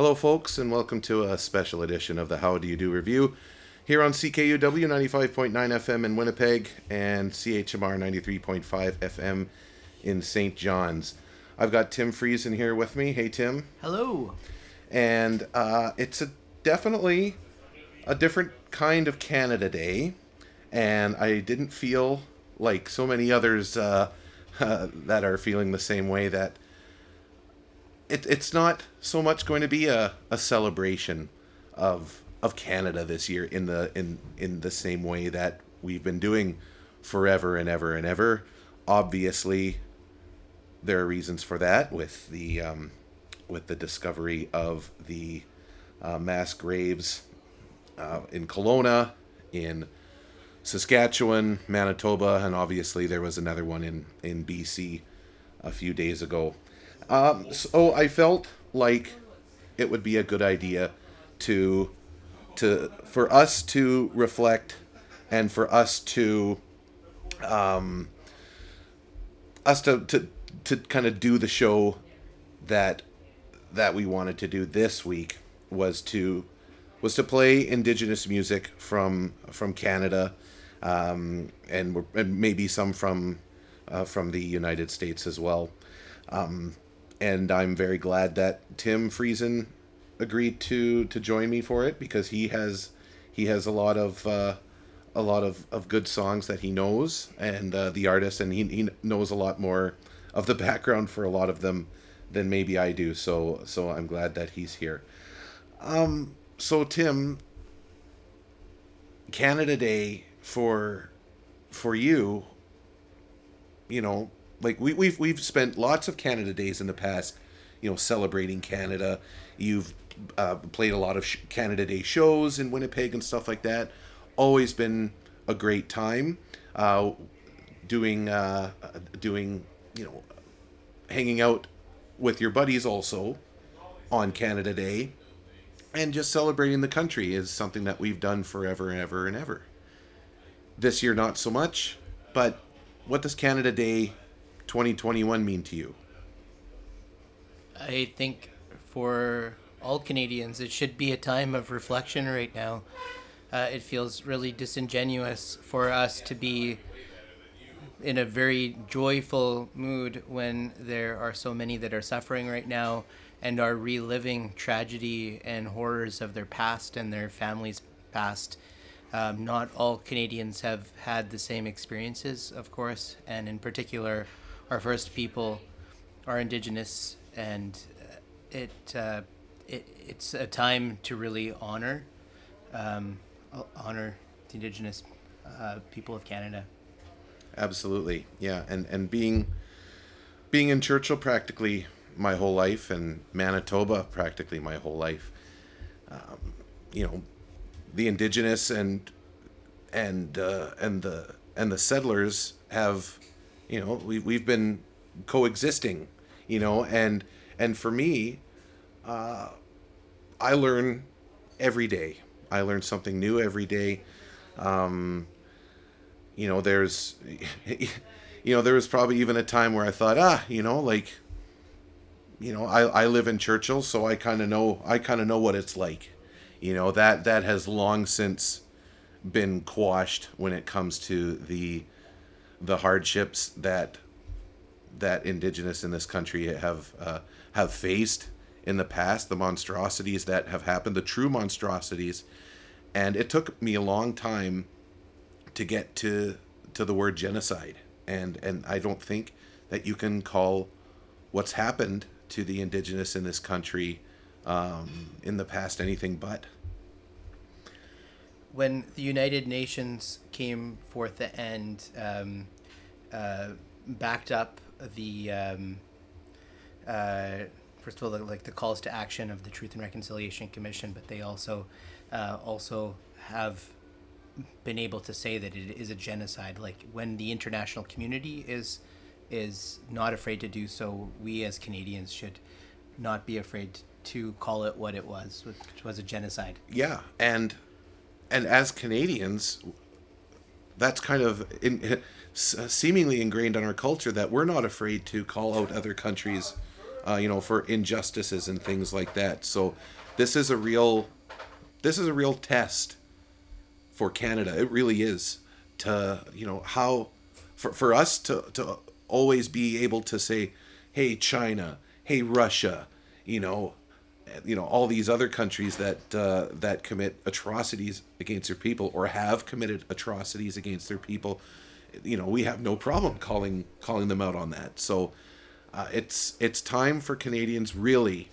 Hello, folks, and welcome to a special edition of the How Do You Do Revue here on CKUW 95.9 FM in Winnipeg and CHMR 93.5 FM in St. John's. I've got Tim Friesen here with me. Hey, Tim. Hello. And uh, it's a, definitely a different kind of Canada Day, and I didn't feel like so many others uh, uh, that are feeling the same way that it, it's not so much going to be a, a celebration of of Canada this year in the in in the same way that we've been doing forever and ever and ever. Obviously, there are reasons for that with the um, with the discovery of the uh, mass graves uh, in Kelowna, in Saskatchewan, Manitoba, and obviously there was another one in in BC a few days ago. Um, so I felt like it would be a good idea to to for us to reflect and for us to um, us to, to to kind of do the show that that we wanted to do this week was to was to play indigenous music from from Canada um, and, and maybe some from uh, from the United States as well. Um, and I'm very glad that Tim Friesen agreed to to join me for it because he has he has a lot of uh, a lot of, of good songs that he knows and uh, the artist and he, he knows a lot more of the background for a lot of them than maybe I do. So so I'm glad that he's here. Um so Tim Canada Day for for you you know like we, we've we've spent lots of Canada days in the past, you know, celebrating Canada. You've uh, played a lot of sh- Canada Day shows in Winnipeg and stuff like that. Always been a great time. Uh, doing uh, doing you know, hanging out with your buddies also on Canada Day, and just celebrating the country is something that we've done forever and ever and ever. This year, not so much, but what does Canada Day 2021 mean to you? I think for all Canadians, it should be a time of reflection right now. Uh, it feels really disingenuous for us to be in a very joyful mood when there are so many that are suffering right now and are reliving tragedy and horrors of their past and their families' past. Um, not all Canadians have had the same experiences, of course, and in particular, our first people are indigenous, and uh, it, uh, it it's a time to really honor um, honor the indigenous uh, people of Canada. Absolutely, yeah, and and being being in Churchill practically my whole life, and Manitoba practically my whole life. Um, you know, the indigenous and and uh, and the and the settlers have you know we, we've been coexisting you know and and for me uh, i learn every day. I learn something new every day. Um, you know there's you know there was probably even a time where i thought ah you know like you know i, I live in churchill so i kind of know i kind of know what it's like. You know that that has long since been quashed when it comes to the the hardships that that indigenous in this country have uh, have faced in the past, the monstrosities that have happened, the true monstrosities, and it took me a long time to get to to the word genocide, and and I don't think that you can call what's happened to the indigenous in this country um, in the past anything but. When the United Nations came forth and um, uh, backed up the um, uh, first of all like the calls to action of the Truth and Reconciliation Commission, but they also uh, also have been able to say that it is a genocide. Like when the international community is is not afraid to do so, we as Canadians should not be afraid to call it what it was, which was a genocide. Yeah, and and as Canadians, that's kind of in, seemingly ingrained in our culture that we're not afraid to call out other countries uh, you know, for injustices and things like that. So this is a real, this is a real test for Canada. It really is to, you know, how, for, for us to, to always be able to say, hey, China, hey, Russia, you know, you know all these other countries that uh, that commit atrocities against their people or have committed atrocities against their people you know we have no problem calling calling them out on that. So uh, it's it's time for Canadians really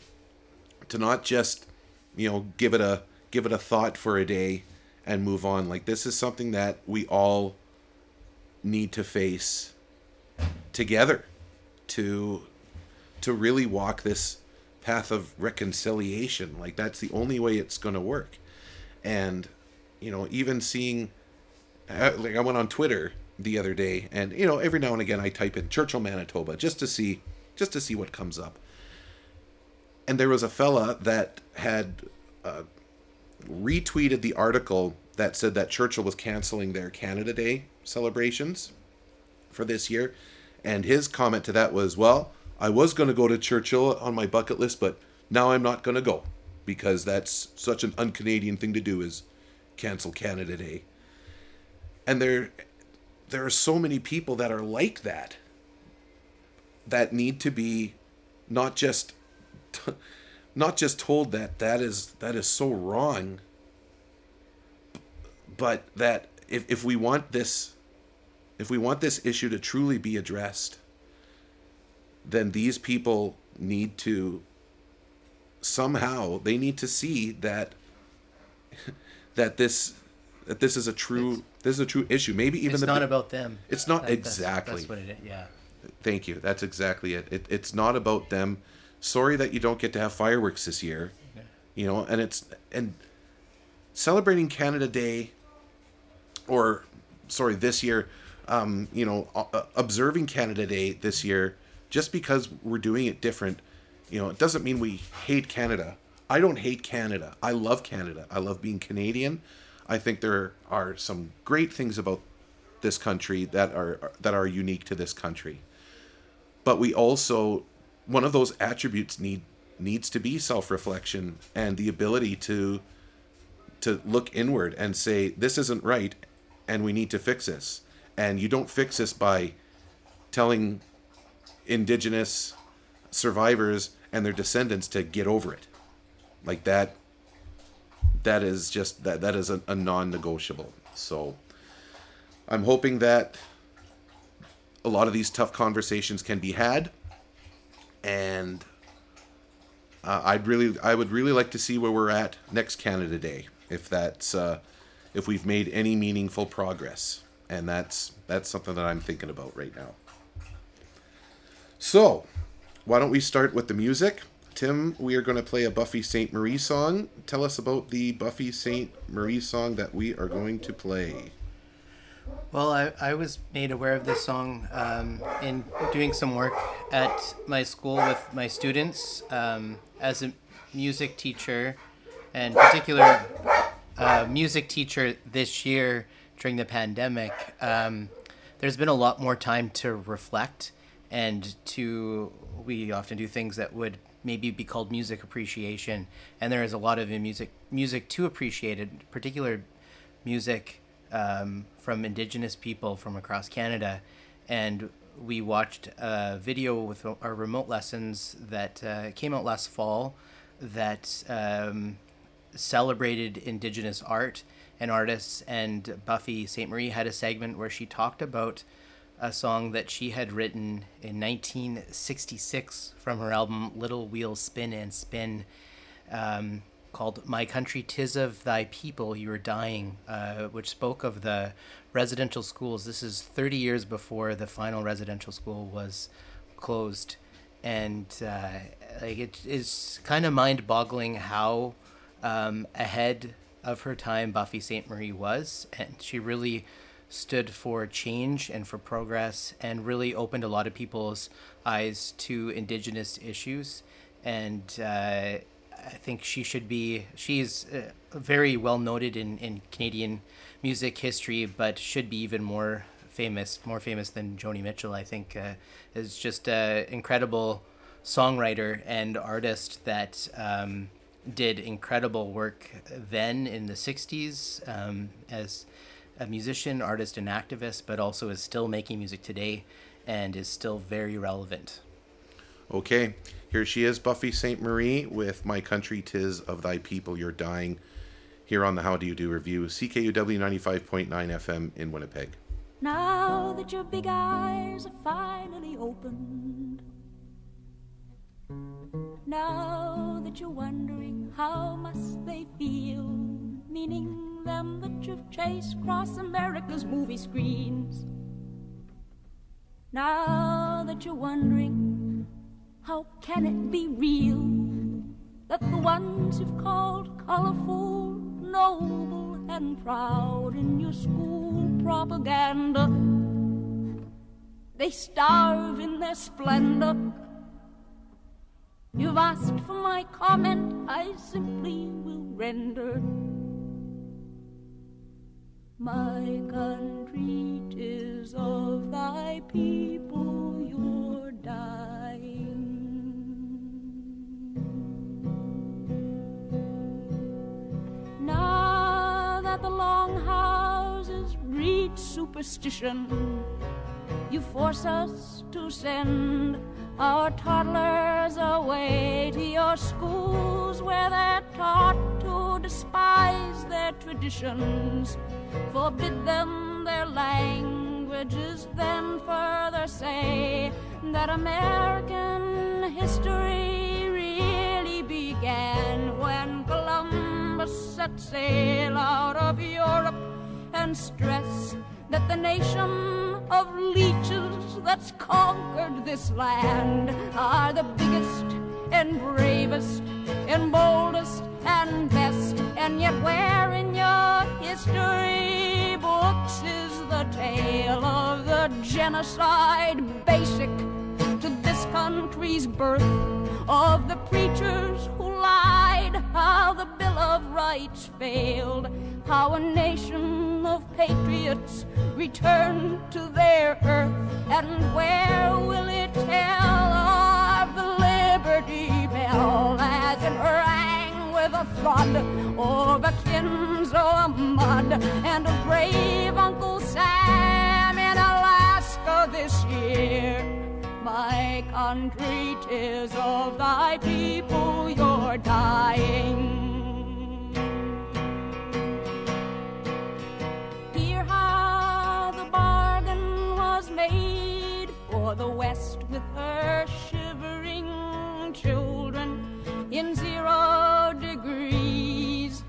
to not just you know give it a give it a thought for a day and move on. Like this is something that we all need to face together to to really walk this path of reconciliation. Like that's the only way it's going to work. And you know even seeing uh, like I went on Twitter the other day, and you know, every now and again I type in Churchill, Manitoba, just to see, just to see what comes up. And there was a fella that had uh, retweeted the article that said that Churchill was canceling their Canada Day celebrations for this year, and his comment to that was, "Well, I was going to go to Churchill on my bucket list, but now I'm not going to go because that's such an un-Canadian thing to do is cancel Canada Day." And there there are so many people that are like that that need to be not just not just told that that is that is so wrong but that if, if we want this if we want this issue to truly be addressed then these people need to somehow they need to see that that this that this is a true it's, this is a true issue. Maybe even it's the, not about them. It's not that, exactly. That's, that's, what it is. Yeah. Thank you. That's exactly it. it. It's not about them. Sorry that you don't get to have fireworks this year. Yeah. You know, and it's and celebrating Canada Day, or sorry, this year. Um, you know, uh, observing Canada Day this year, just because we're doing it different, you know, it doesn't mean we hate Canada. I don't hate Canada. I love Canada. I love being Canadian. I think there are some great things about this country that are that are unique to this country. But we also one of those attributes need needs to be self-reflection and the ability to to look inward and say this isn't right and we need to fix this. And you don't fix this by telling indigenous survivors and their descendants to get over it. Like that that is just that that is a, a non-negotiable. So I'm hoping that a lot of these tough conversations can be had, and uh, I'd really I would really like to see where we're at next Canada Day if that's uh, if we've made any meaningful progress, and that's that's something that I'm thinking about right now. So, why don't we start with the music? Tim, we are going to play a Buffy Sainte-Marie song. Tell us about the Buffy Sainte-Marie song that we are going to play. Well, I, I was made aware of this song um, in doing some work at my school with my students um, as a music teacher, and particular uh, music teacher this year during the pandemic. Um, there's been a lot more time to reflect and to we often do things that would maybe be called music appreciation, and there is a lot of music music to appreciate it, particular music um, from Indigenous people from across Canada, and we watched a video with our remote lessons that uh, came out last fall that um, celebrated Indigenous art and artists. And Buffy Sainte-Marie had a segment where she talked about a song that she had written in 1966 from her album Little Wheels Spin and Spin, um, called My Country Tis of Thy People You Are Dying, uh, which spoke of the residential schools. This is 30 years before the final residential school was closed. And uh, like it is kind of mind boggling how um, ahead of her time Buffy Sainte-Marie was. And she really stood for change and for progress and really opened a lot of people's eyes to indigenous issues. And uh, I think she should be she's uh, very well noted in, in Canadian music history but should be even more famous more famous than Joni Mitchell I think uh, is just an incredible songwriter and artist that um, did incredible work then in the 60s um, as a musician, artist, and activist, but also is still making music today and is still very relevant. Okay, here she is, Buffy Sainte-Marie, with My Country Tis of Thy People You're Dying, here on the How Do You Do Revue, CKUW 95.9 FM in Winnipeg. Now that your big eyes are finally opened, now that you're wondering how must they feel, meaning them that you've chased across America's movie screens. Now that you're wondering how can it be real that the ones you've called colorful, noble, and proud in your school propaganda they starve in their splendor You've asked for my comment, I simply will render. My country, tis of thy people you're dying. Now that the long houses breed superstition, you force us to send our toddlers away to your schools where they're taught to despise their traditions. Forbid them their languages, then further say that American history really began when Columbus set sail out of Europe and stress that the nation of leeches that's conquered this land are the biggest and bravest and boldest and best. And yet, where in your history books is the tale of the genocide basic to this country's birth? Of the preachers who lied, how the Bill of Rights failed, how a nation of patriots returned to their earth, and where will it tell of the Liberty Bell as it rang with a thud over Kinzua Mud and a brave Uncle Sam in Alaska this year? My country, tis of thy people you're dying. Dear how the bargain was made for the West with her shivering children in zero degrees.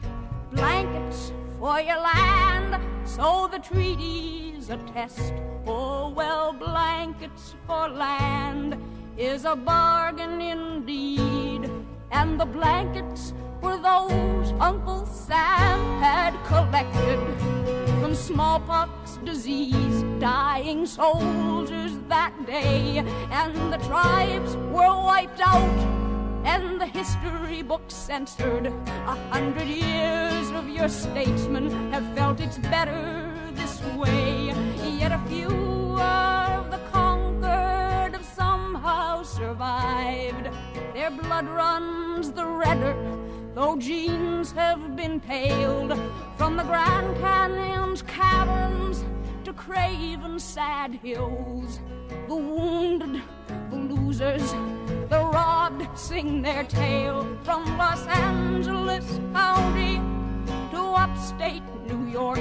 Blankets for your land, so the treaties attest. Oh, well, blankets for land is a bargain indeed. And the blankets were those Uncle Sam had collected from smallpox disease, dying soldiers that day, and the tribes were wiped out. And the history books censored. A hundred years of your statesmen have felt it's better this way. Yet a few of the conquered have somehow survived. Their blood runs the redder though genes have been paled from the Grand Canyon's caverns to craven sad hills. The wounded, the losers, the robbed sing their tale from Los Angeles County to upstate New York.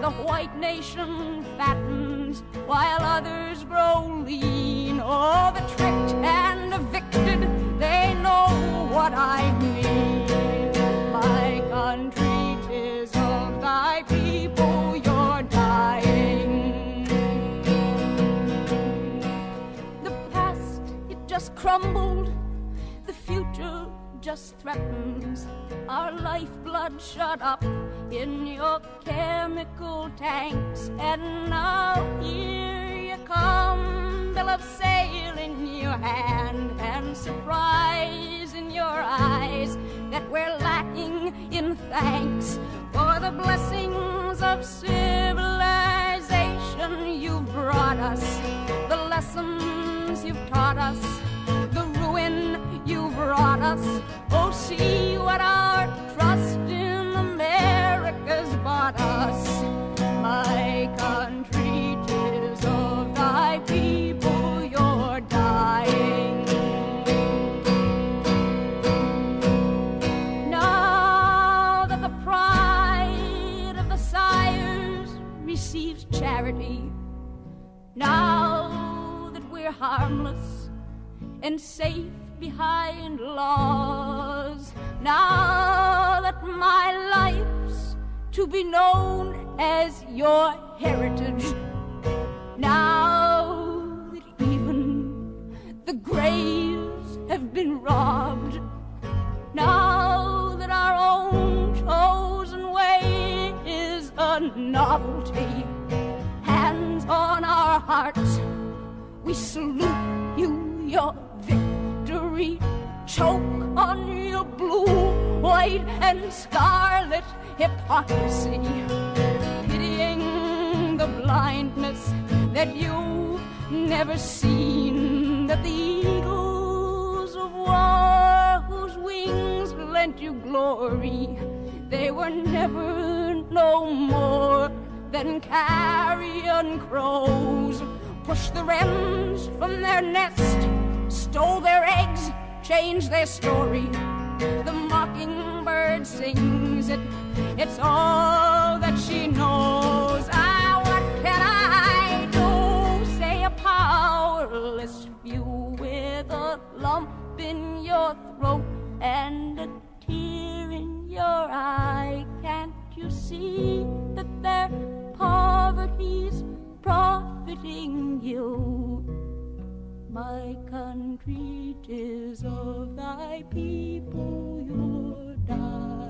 The white nation fattens while others grow lean. Oh, the tricked and evicted, they know what I mean. My country, crumbled. The future just threatens our lifeblood shut up in your chemical tanks. And now here you come, bill of sale in your hand, and surprise in your eyes that we're lacking in thanks for the blessings of civilization you've brought us, the lessons you've taught us, us. Oh, see what our trust in America's bought us. My country, tis of thy people you're dying. Now that the pride of the sires receives charity, now that we're harmless and safe behind laws, now that my life's to be known as your heritage, now that even the graves have been robbed. Now that our own chosen way is a novelty, hands on our hearts, we salute you, your Choke on your blue, white, and scarlet hypocrisy, pitying the blindness that you've never seen, that the eagles of war whose wings lent you glory, they were never no more than carrion crows. Push the wrens from their nest, stole their eggs, changed their story. The mockingbird sings it, it's all that she knows. Ah, what can I do? Say a powerless few with a lump in your throat and a tear in your eye. Can't you see that their poverty's profiting you? My country, tis of thy people you're dying.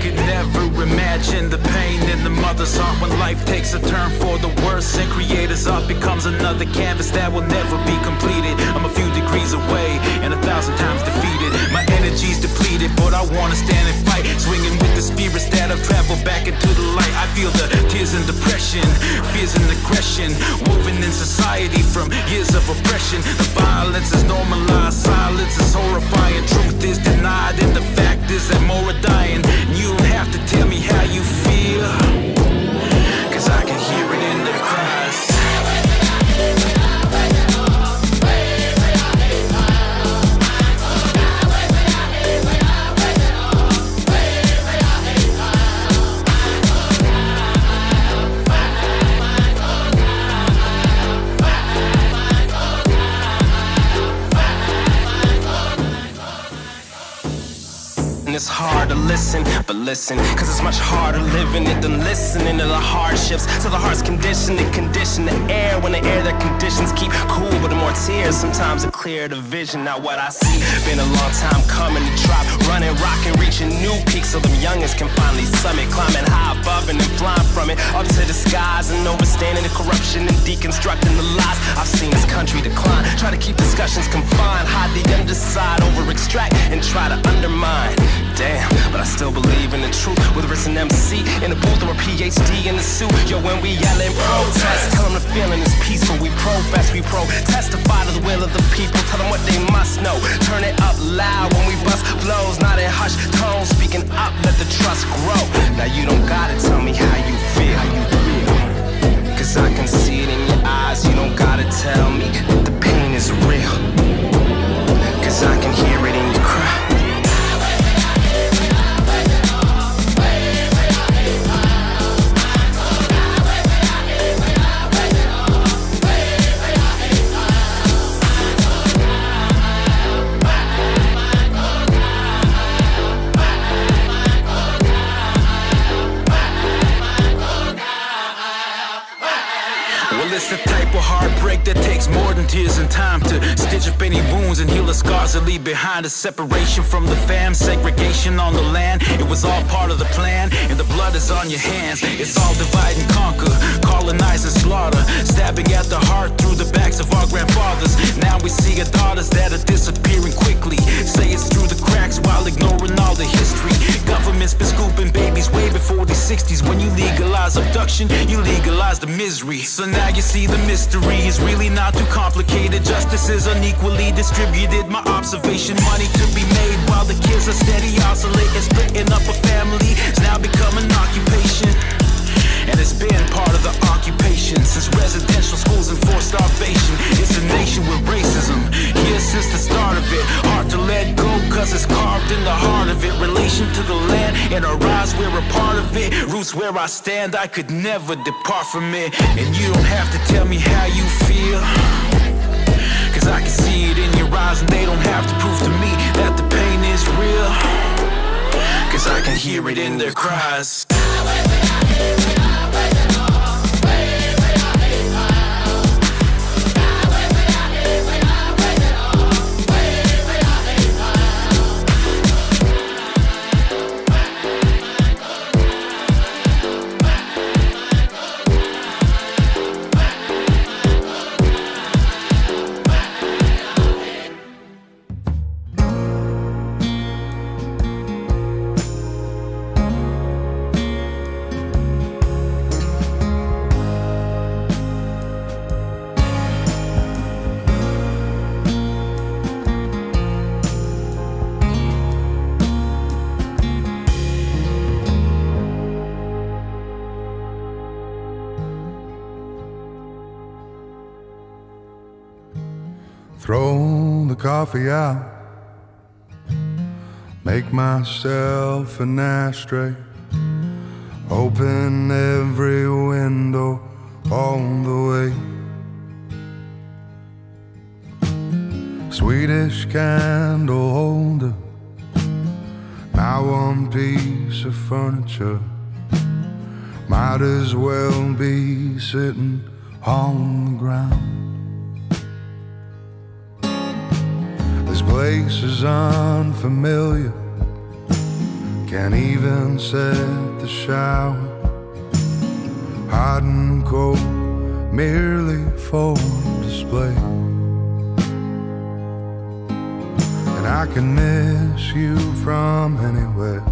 Could never imagine the pain in the mother's heart when life takes a turn for the worse and creator's art becomes another canvas that will never be completed. I'm a few degrees away and a thousand times defeated. My energy's depleted, but I wanna stand and fight, swinging with the spirits that have traveled back into the light. I feel the tears and depression, fears and aggression, woven in society from years of oppression. The violence is normalized, silence is horrifying, truth is denied, and the fact is that more are dying. And you have to tell me how you feel, but listen, cause it's much harder living it than listening to the hardships. So the heart's conditioned to condition the air. When the air, their conditions keep cool, but the more tears, sometimes it clear the vision. Now what I see, been a long time coming to drop, running, rocking, reaching new peaks so them youngins can finally summit, climbing high above and then flying from it up to the skies and overstanding the corruption and deconstructing the lies. I've seen this country decline, try to keep discussions confined, hide the underside, over extract and try to undermine. Damn, but I still believe in the truth. Whether it's an MC in the booth or a PhD in the suit. Yo, when we yell and protest, tell them the feeling is peaceful. We profess, we pro testify to the will of the people. Tell them what they must know. Turn it up loud when we bust flows, not in hush tones. Speaking up, let the trust grow. Now you don't gotta tell me how you feel. Cause I can see it in your eyes. You don't gotta tell me that the pain is real. Cause I can hear it in your heartbreak that takes more than tears and time to stitch up any wounds and heal the scars that leave behind. A separation from the fam, segregation on the land. It was all part of the plan, and the blood is on your hands. It's all divide and conquer, colonize and slaughter, stabbing at the heart through the backs of our grandfathers. Now we see our daughters that are disappearing quickly. Say it's through the cracks while ignoring all the history. Government's been scooping babies way before the 60s. When you legalize abduction, you legalize the misery. So now you see the mystery is really not too complicated. Justice is unequally distributed. My observation, money to be made while the kids are steady oscillating, splitting up a family. It's now become an occupation. And it's been part of the occupation since residential schools enforced starvation. It's a nation with racism here since the start of it. Hard to let go cause it's carved in the heart of it. Relation to the land and our eyes, we're a part of it. Roots where I stand, I could never depart from it. And you don't have to tell me how you feel. Cause I can see it in your eyes, and they don't have to prove to me that the pain is real. Cause I can hear it in their cries. Hey, Throw the coffee out. Make myself an ashtray. Open every window all the way. Swedish candle holder. My one piece of furniture. Might as well be sitting on the ground. This place is unfamiliar. Can't even set the shower. Hot and cold, merely for display. And I can miss you from anywhere.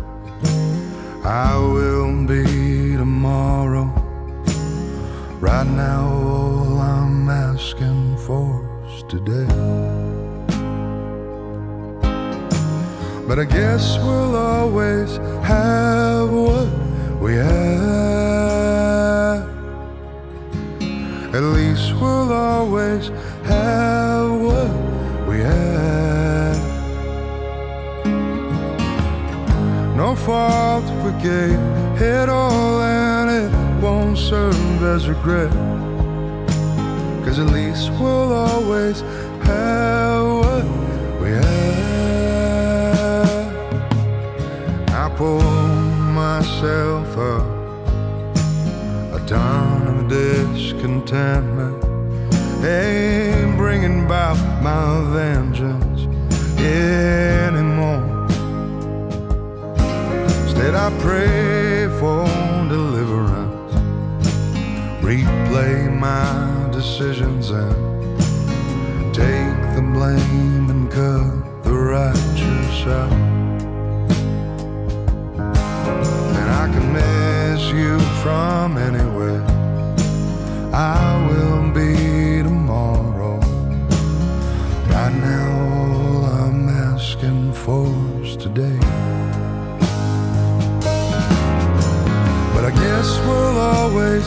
I will be tomorrow. Right now, all I'm asking for is today. But I guess we'll always have what we have. At least we'll always have what we have. No fault we gave it all, and it won't serve as regret. Cause at least we'll always have what we have. Pull myself up a ton of discontentment. Ain't bringing about my vengeance anymore. Instead, I pray for deliverance. Replay my decisions and take the blame and cut the righteous out. Can miss you from anywhere. I will be tomorrow. Right now, all I'm asking for is today. But I guess we'll always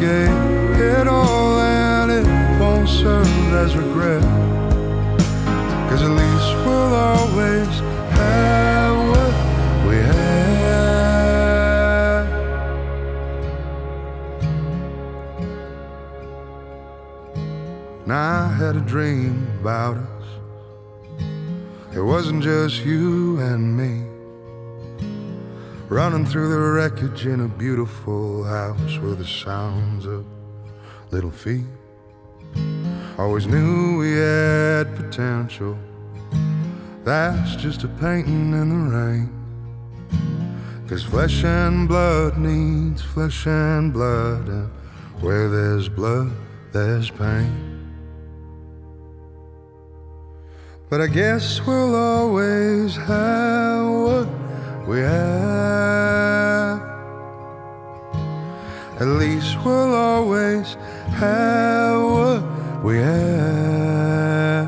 gave it all, and it won't serve as regret. Cause at least we'll always have what we have. and I had a dream about us. It wasn't just you and me. Running through the wreckage in a beautiful house with the sounds of little feet. Always knew we had potential. That's just a painting in the rain. Cause flesh and blood needs flesh and blood, and where there's blood, there's pain. But I guess we'll always have what we have. At least we'll always have what we have.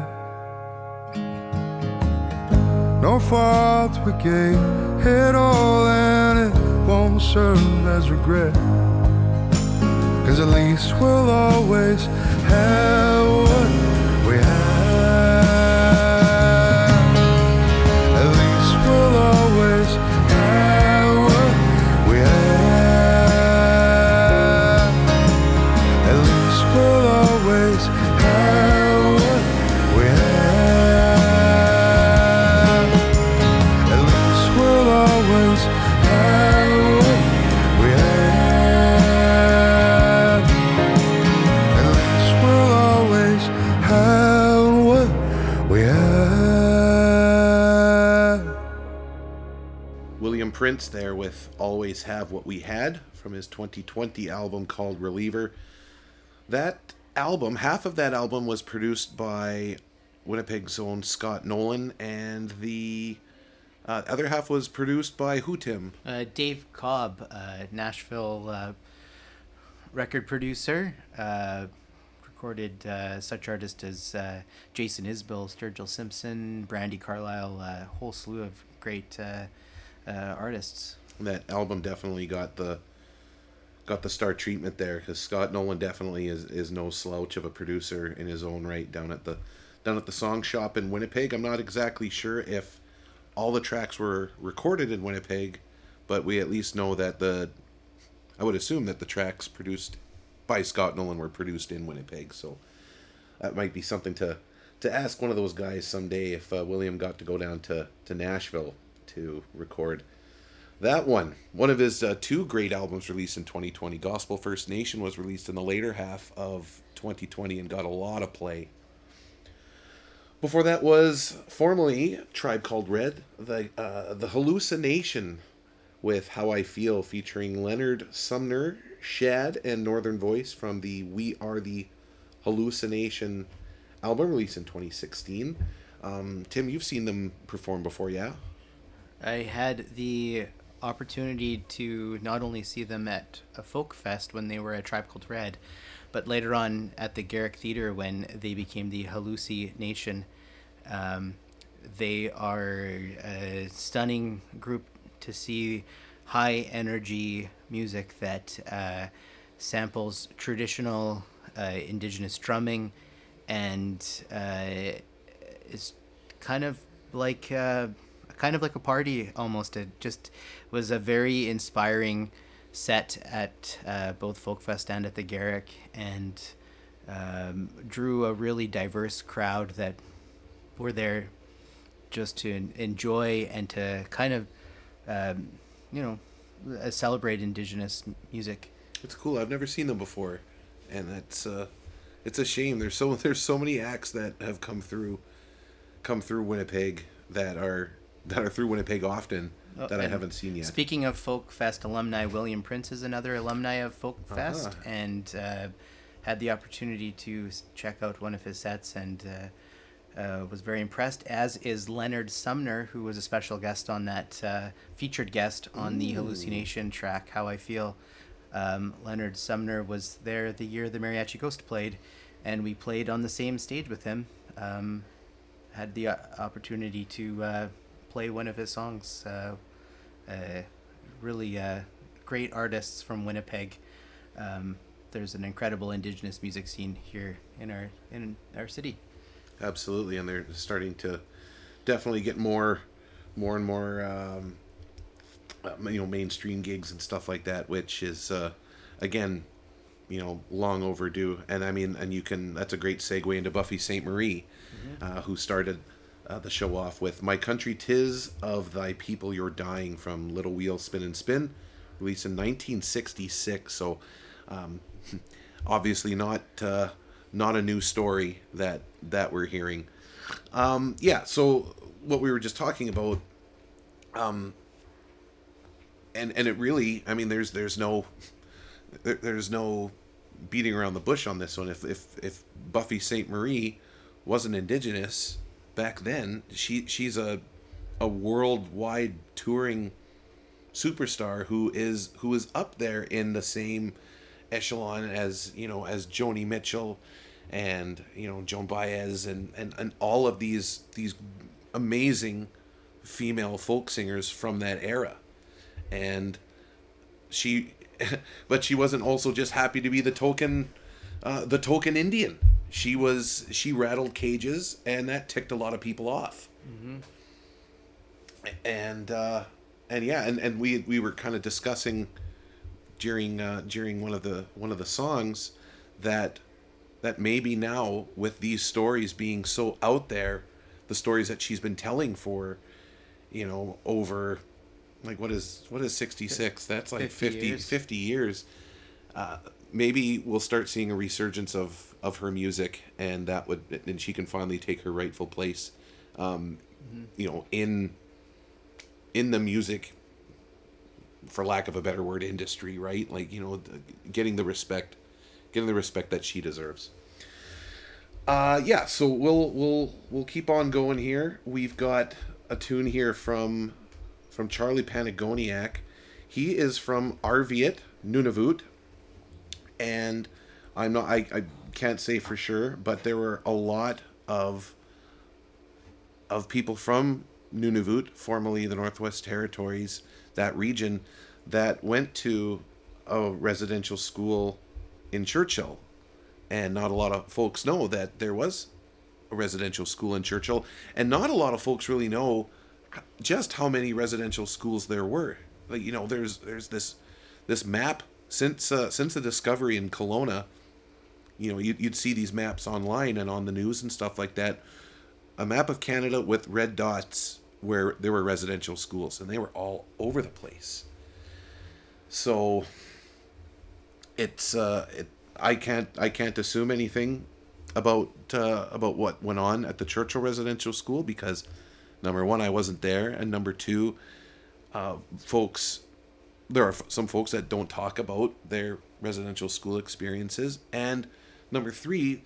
No fault we gave it all, and it won't serve as regret. Cause at least we'll always have what Prince there with Always Have What We Had from his 2020 album called Reliever. That album, half of that album was produced by Winnipeg's own Scott Nolan, and the uh, other half was produced by Who Tim. Uh, Dave Cobb, uh, Nashville uh, record producer, uh, recorded uh, such artists as Jason Isbell, Sturgill Simpson, Brandi Carlile, a whole slew of great uh, artists. That album definitely got the got the star treatment there because Scott Nolan definitely is, is no slouch of a producer in his own right down at the down at the song shop in Winnipeg. I'm not exactly sure if all the tracks were recorded in Winnipeg, but we at least know that the I would assume that the tracks produced by Scott Nolan were produced in Winnipeg. So that might be something to to ask one of those guys someday if uh, William got to go down to to Nashville to record that one. One of his uh, two great albums released in 2020. Gospel First Nation was released in the later half of 2020 and got a lot of play. Before that was formerly Tribe Called Red, the uh, the Halluci Nation with How I Feel, featuring Leonard Sumner, Shad, and Northern Voice from the We Are the Halluci Nation album released in 2016. Um, Tim, you've seen them perform before, yeah? I had the opportunity to not only see them at a folk fest when they were a Tribe Called Red, but later on at the Garrick Theater when they became the Halluci Nation. Um, they are a stunning group to see high energy music that uh, samples traditional uh, indigenous drumming and uh, is kind of like uh, kind of like a party almost. It just was a very inspiring set at uh, both Folkfest and at the Garrick, and um, drew a really diverse crowd that were there just to enjoy and to kind of um, you know uh, celebrate indigenous music. It's cool. I've never seen them before, and it's uh, it's a shame. There's so there's so many acts that have come through, come through Winnipeg that are that are through Winnipeg often Oh, that I haven't seen yet. Speaking of Folk Fest alumni, William Prince is another alumni of Folk Fest, Uh-huh. and uh, had the opportunity to check out one of his sets and uh, uh, was very impressed. As is Leonard Sumner, who was a special guest on that uh, featured guest on the Halluci Nation track "How I Feel." Um, Leonard Sumner was there the year the Mariachi Ghost played, and we played on the same stage with him. Um, had the uh, opportunity to uh, play one of his songs. Uh, uh, really uh, great artists from Winnipeg. Um, there's an incredible indigenous music scene here in our in our city. Absolutely, and they're starting to definitely get more, more and more, um, uh, you know, mainstream gigs and stuff like that. Which is, uh, again, you know, long overdue. And I mean, and you can, that's a great segue into Buffy Sainte-Marie, uh, who started uh, the show off with My Country Tis of Thy People You're Dying from Little Wheel Spin and Spin, released in 1966. So, um, obviously not, uh, not a new story that, that we're hearing. Um, yeah, so what we were just talking about, um, and and it really, I mean, there's there's no there, there's no beating around the bush on this one. If if if Buffy Sainte-Marie wasn't indigenous back then, she she's a a worldwide touring superstar who is who is up there in the same echelon as you know as Joni Mitchell and you know Joan Baez and and, and all of these these amazing female folk singers from that era. And she but she wasn't also just happy to be the token uh, the token Indian she was she rattled cages and that ticked a lot of people off. And uh and yeah and and we we were kind of discussing during uh during one of the one of the songs that that maybe now with these stories being so out there the stories that she's been telling for you know over like what is what is 66 that's like 50 50 years. 50 years. Uh, maybe we'll start seeing a resurgence of of her music and that would and she can finally take her rightful place um you know in in the music for lack of a better word industry right? Like you know getting the respect getting the respect that she deserves. Uh yeah so we'll we'll we'll keep on going here. We've got a tune here from from charlie panigoniak he is from arviat nunavut and i'm not i i can't say for sure but there were a lot of of people from Nunavut, formerly the Northwest Territories, that region, that went to a residential school in Churchill. And not a lot of folks know that there was a residential school in Churchill. And not a lot of folks really know just how many residential schools there were. Like, you know, there's there's this this map since uh, since the discovery in Kelowna, you know, you'd, you'd see these maps online and on the news and stuff like that a map of Canada with red dots where there were residential schools, and they were all over the place. So it's uh, it, I can't I can't assume anything about uh, about what went on at the Churchill Residential School because number one I wasn't there, and number two, uh, folks there are some folks that don't talk about their residential school experiences, and number three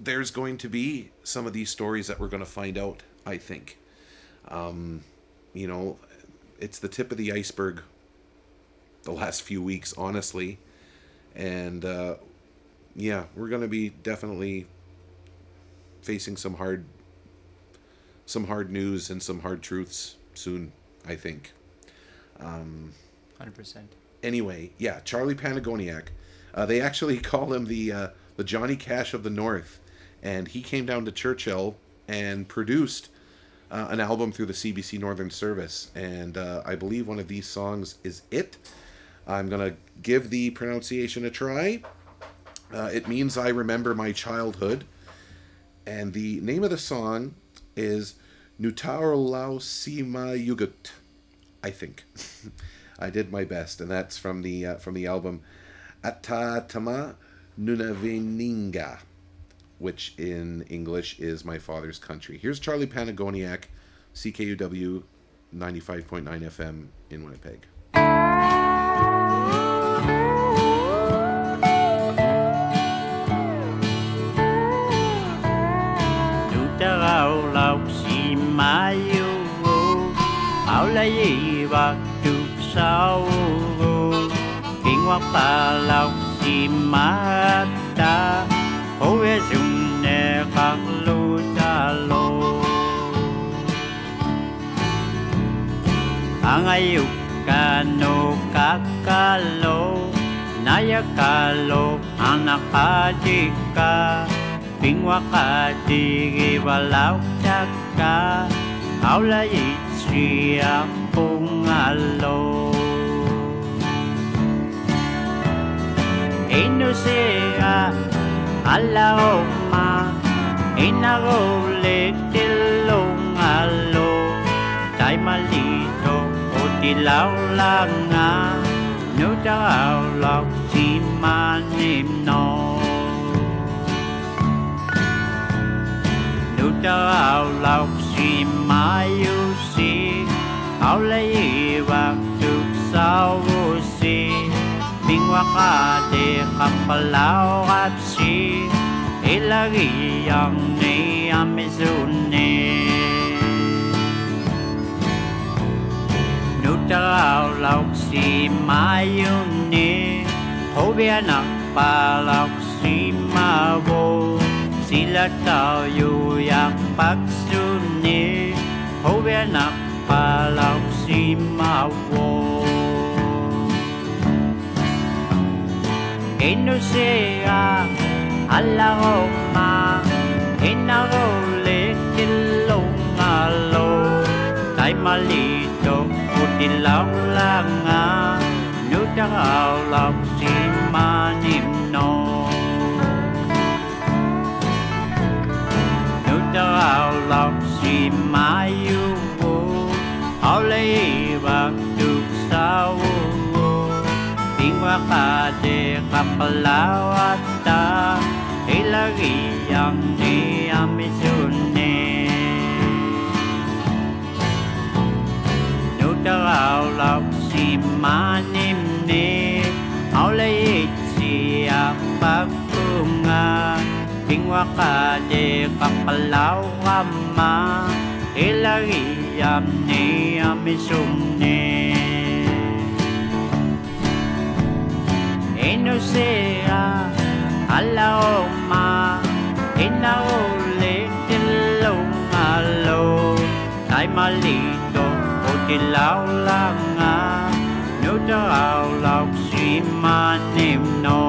there's going to be some of these stories that we're going to find out i think. Um, you know it's the tip of the iceberg the last few weeks honestly. And uh, yeah we're going to be definitely facing some hard some hard news and some hard truths soon i think 100%. anyway, yeah, Charlie Panigoniak. Uh, they actually call him the uh, the Johnny Cash of the North, and he came down to Churchill and produced uh, an album through the CBC Northern Service, and uh, I believe one of these songs is it. I'm gonna give the pronunciation a try. Uh, it means I remember my childhood, and the name of the song is Nutarolau Sima Yugut. I think. I did my best, and that's from the uh, from the album Atatama Nunavininga, which in English is My Father's Country. Here's Charlie Panigoniak, CKUW 95.9 FM in Winnipeg. lay bạc trục sao kinh hoa ta lọc xì mát ta hô ế dùng nè khắc lô cha lô. Ang ayuk kano kakalo nayakalo anakajika pingwakati gibalao chaka hao la lagi akong alo. Inusea ala à, à oma Inagulik tilong alo. Tay malito o tilaw lang nga Nudaw lọc si manim no Nudaw lọc si mayo 考慮或做手事，變或阿地冚不老阿事，一拉一樣你阿咪做你。Nút đào lọc xì mà yêu nì, hô bia nặng bà lọc xì mà vô, xì là tao yêu yạc bác xu nì, hô bia nặng palaw simawo Ino siya alaro ma Inaro lekilong alo Tay malito kutilaw lang nga Nutaraw lang si manim no Nutaraw lang si mayo bảo lấy bạc được sao tiếng ka de kapalawat ta hãy là ghi dòng đi âm ilagi ang ni amisyon ni nutaraw lọc si manim ni aulayit siya pagtunga tiếng ka de kapalawama elagi amne amisumne enosea alla oma ena ole không malo tai malito o te laulanga no te au lau si manem no.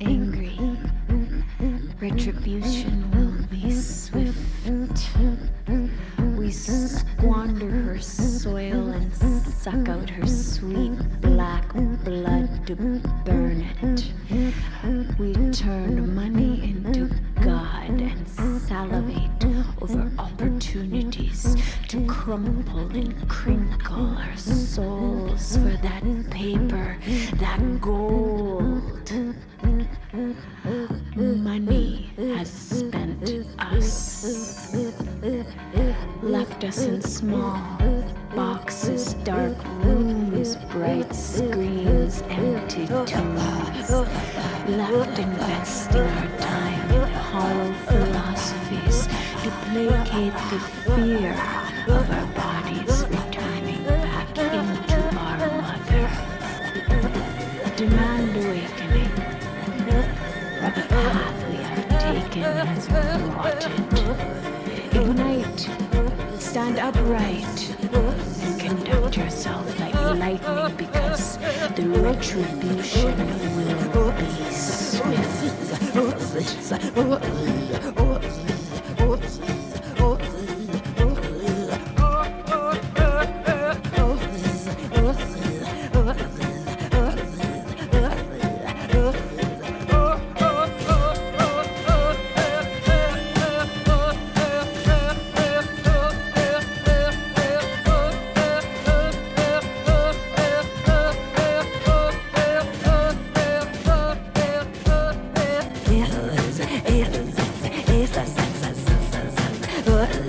Angry, retribution but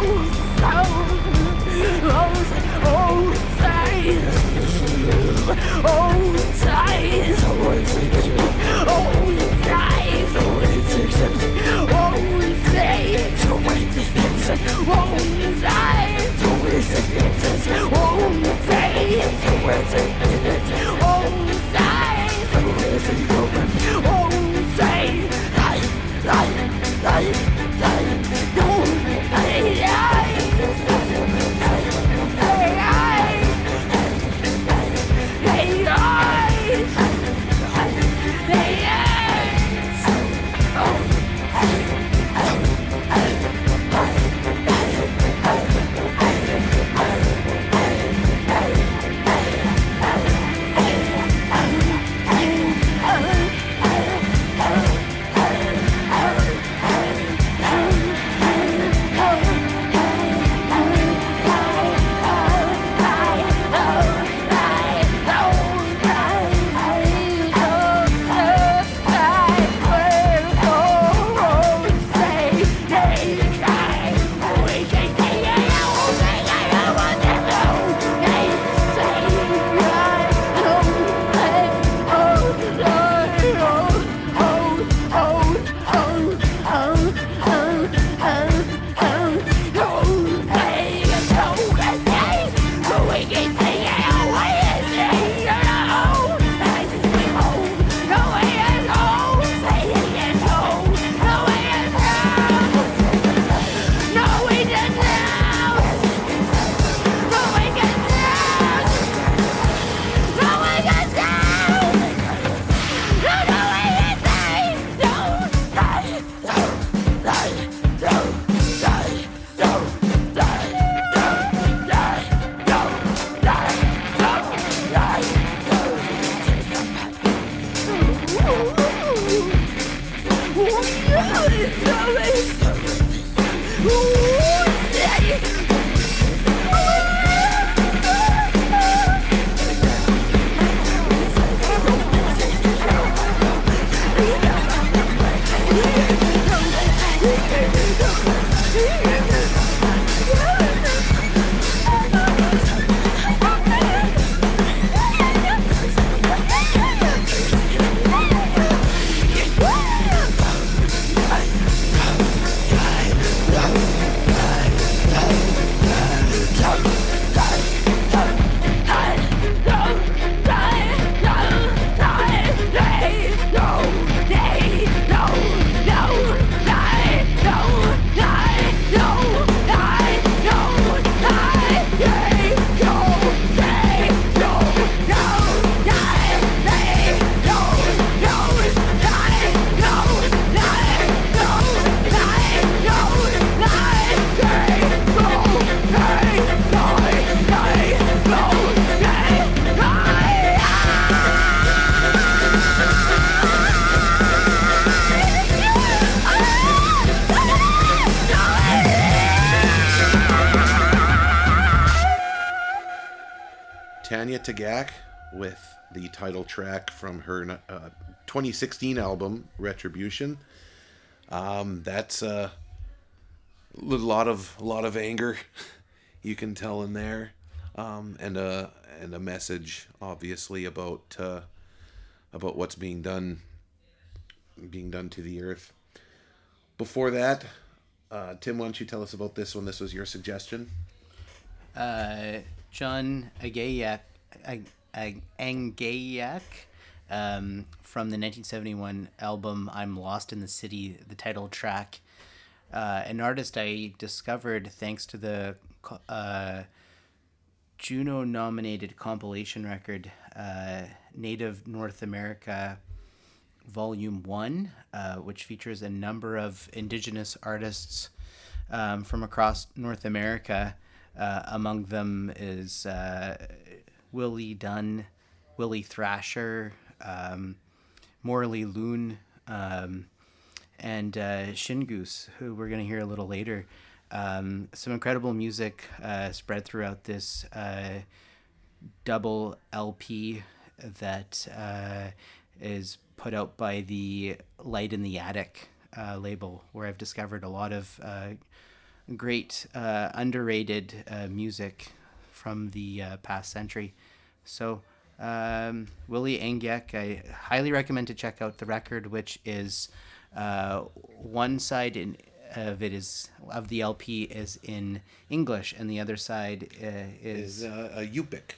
Oh, Tanya with the title track from her uh, 2016 album Retribution. Um, that's a lot of a lot of anger you can tell in there, um, and a and a message obviously about uh, about what's being done being done to the earth. Before that, uh, Tim, why don't you tell us about this one? This was your suggestion. Uh, John Agayak, Ag- Ag- Angaiak um, from the 1971 album I'm Lost in the City, the title track. Uh, an artist I discovered thanks to the uh, Juno nominated compilation record, uh, Native North America Volume 1, uh, which features a number of indigenous artists um, from across North America. Uh, among them is uh, Willie Dunn, Willie Thrasher, um, Morley Loon, um, and uh, Shingoose, who we're going to hear a little later. Um, some incredible music uh, spread throughout this uh, double LP that uh, is put out by the Light in the Attic uh, label, where I've discovered a lot of uh, great underrated music from the uh, past century. So, um, Willie Angiek, I highly recommend to check out the record, which is uh, one side in, of it is of the LP is in English, and the other side uh, is Is uh, a Yupik.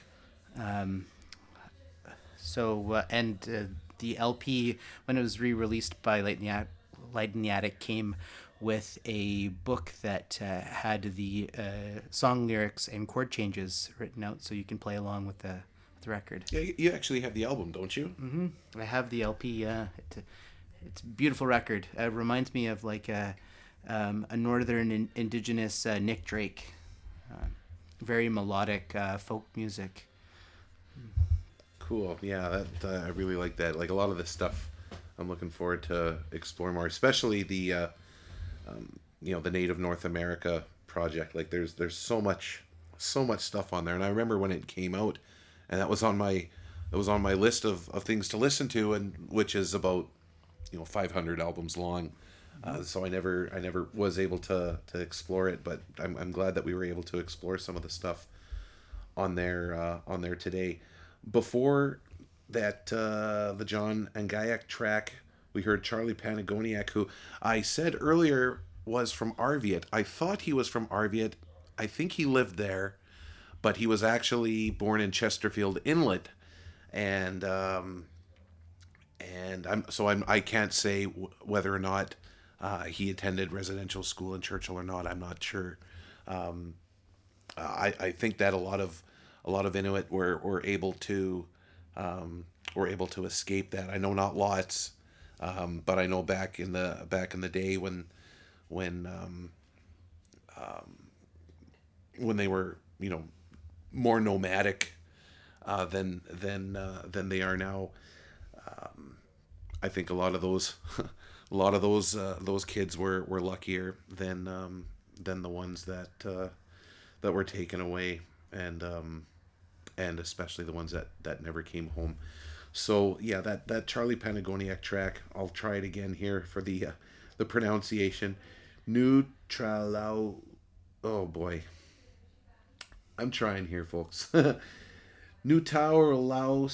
um, so uh, and uh, the LP when it was re-released by Light in the, Light in the Attic came with a book that uh, had the uh, song lyrics and chord changes written out, so you can play along with the, with the record. Yeah, you- actually have the album, don't you? Mm-hmm. I have the LP. Yeah, it, it's a beautiful record. It reminds me of like a um, a northern in, indigenous uh, Nick Drake. Uh, very melodic uh, folk music. Cool. Yeah, that uh, I really like that. Like a lot of this stuff, I'm looking forward to explore more, especially the, uh, um, you know, the Native North America project. Like there's there's so much so much stuff on there, and I remember when it came out, and that was on my that was on my list of, of things to listen to, and which is about you know 500 albums long. Uh, so I never I never was able to to explore it, but I'm, I'm glad that we were able to explore some of the stuff on there uh, on there today. Before that, uh, the John Angaiak track, we heard Charlie Panigoniak, who I said earlier was from Arviat. I thought he was from Arviat. I think he lived there, but he was actually born in Chesterfield Inlet, and um, and I'm so I'm I can't say w- whether or not uh, he attended residential school in Churchill or not. I'm not sure. Um, uh, I, I think that a lot of a lot of Inuit were, were able to um, were able to escape that. I know not lots, um, but I know back in the back in the day when when um, um, when they were you know more nomadic uh, than than uh, than they are now. Um, I think a lot of those a lot of those uh, those kids were, were luckier than um, than the ones that uh, that were taken away, and um, and especially the ones that that never came home. So yeah, that that Charlie Panigoniak track. I'll try it again here for the uh, the pronunciation. Neutralau. Oh boy. I'm trying here, folks. Neutralau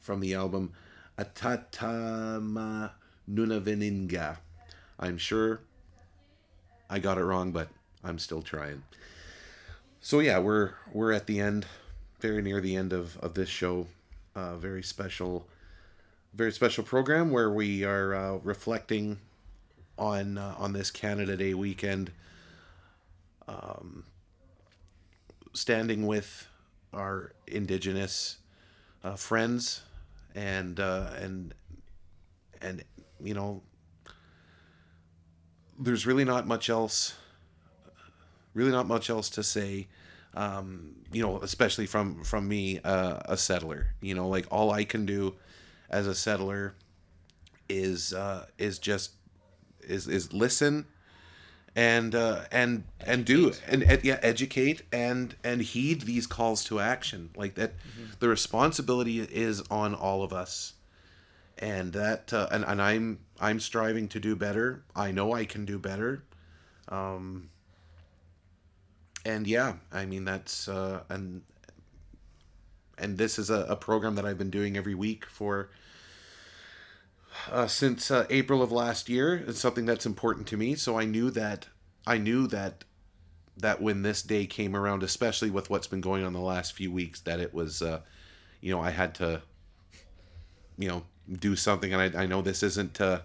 from the album Atatama Nunaveninga. I'm sure I got it wrong, but I'm still trying. So yeah, we're we're at the end, very near the end of, of this show. Uh, very special, very special program where we are uh, reflecting on uh, on this Canada Day weekend. Um, standing with our Indigenous uh, friends and uh, and and you know there's really not much else really not much else to say um, you know especially from from me uh, a settler you know like all i can do as a settler is uh, is just is is listen and uh, and and do and, and yeah educate and and heed these calls to action. Like that the responsibility is on all of us. And that uh, and, and i'm i'm striving to do better. I know i can do better. Um and yeah i mean that's uh and and this is a, a program that i've been doing every week for uh, since uh, April of last year. It's something that's important to me. So I knew that I knew that that when this day came around, especially with what's been going on the last few weeks, that it was, uh, you know, I had to, you know, do something. And I, I know this isn't uh,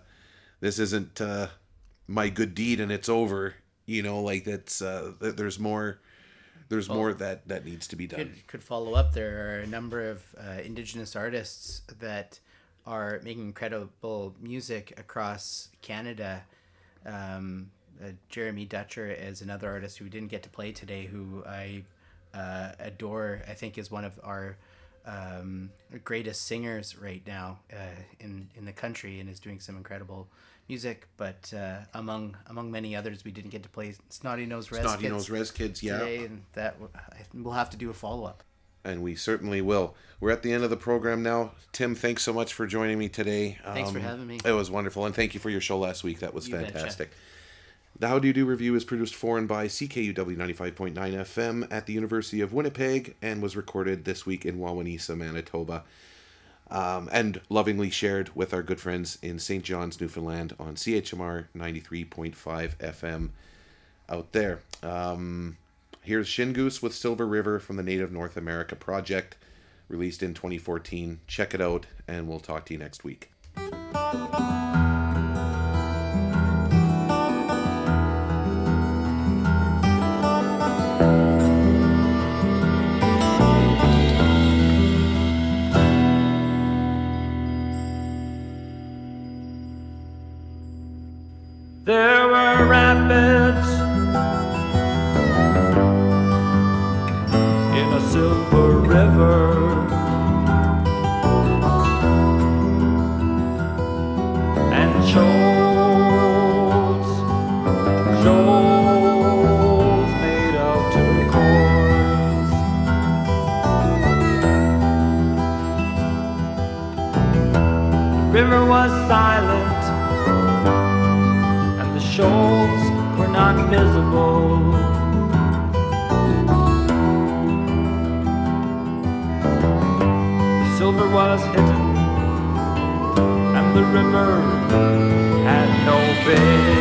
this isn't uh, my good deed and it's over. You know, like that's uh, th- there's more. There's more that that needs to be done. could, could follow up. There are a number of uh, Indigenous artists that are making incredible music across Canada. Um, uh, Jeremy Dutcher is another artist who didn't get to play today, who I uh, adore. I think is one of our um, greatest singers right now uh, in in the country, and is doing some incredible music. But uh, among among many others, we didn't get to play Snotty Nose Rez Snotty Kids Nose Rez Kids, yeah. today, and that we'll have to do a follow up. and we certainly will. We're at the end of the program now. Tim, thanks so much for joining me today. Thanks for having me. It was wonderful, and thank you for your show last week. That was You betcha. fantastic. The How Do You Do Revue is produced for and by CKUW 95.9 FM at the University of Winnipeg and was recorded this week in Wawanesa, Manitoba. Um, and lovingly shared with our good friends in St. John's, Newfoundland on CHMR 93.5 FM out there. Um, here's Shingoose with Silver River from the Native North America Project, released in 2014. Check it out, and we'll talk to you next week. Visible. The silver was hidden, and the river had no bed.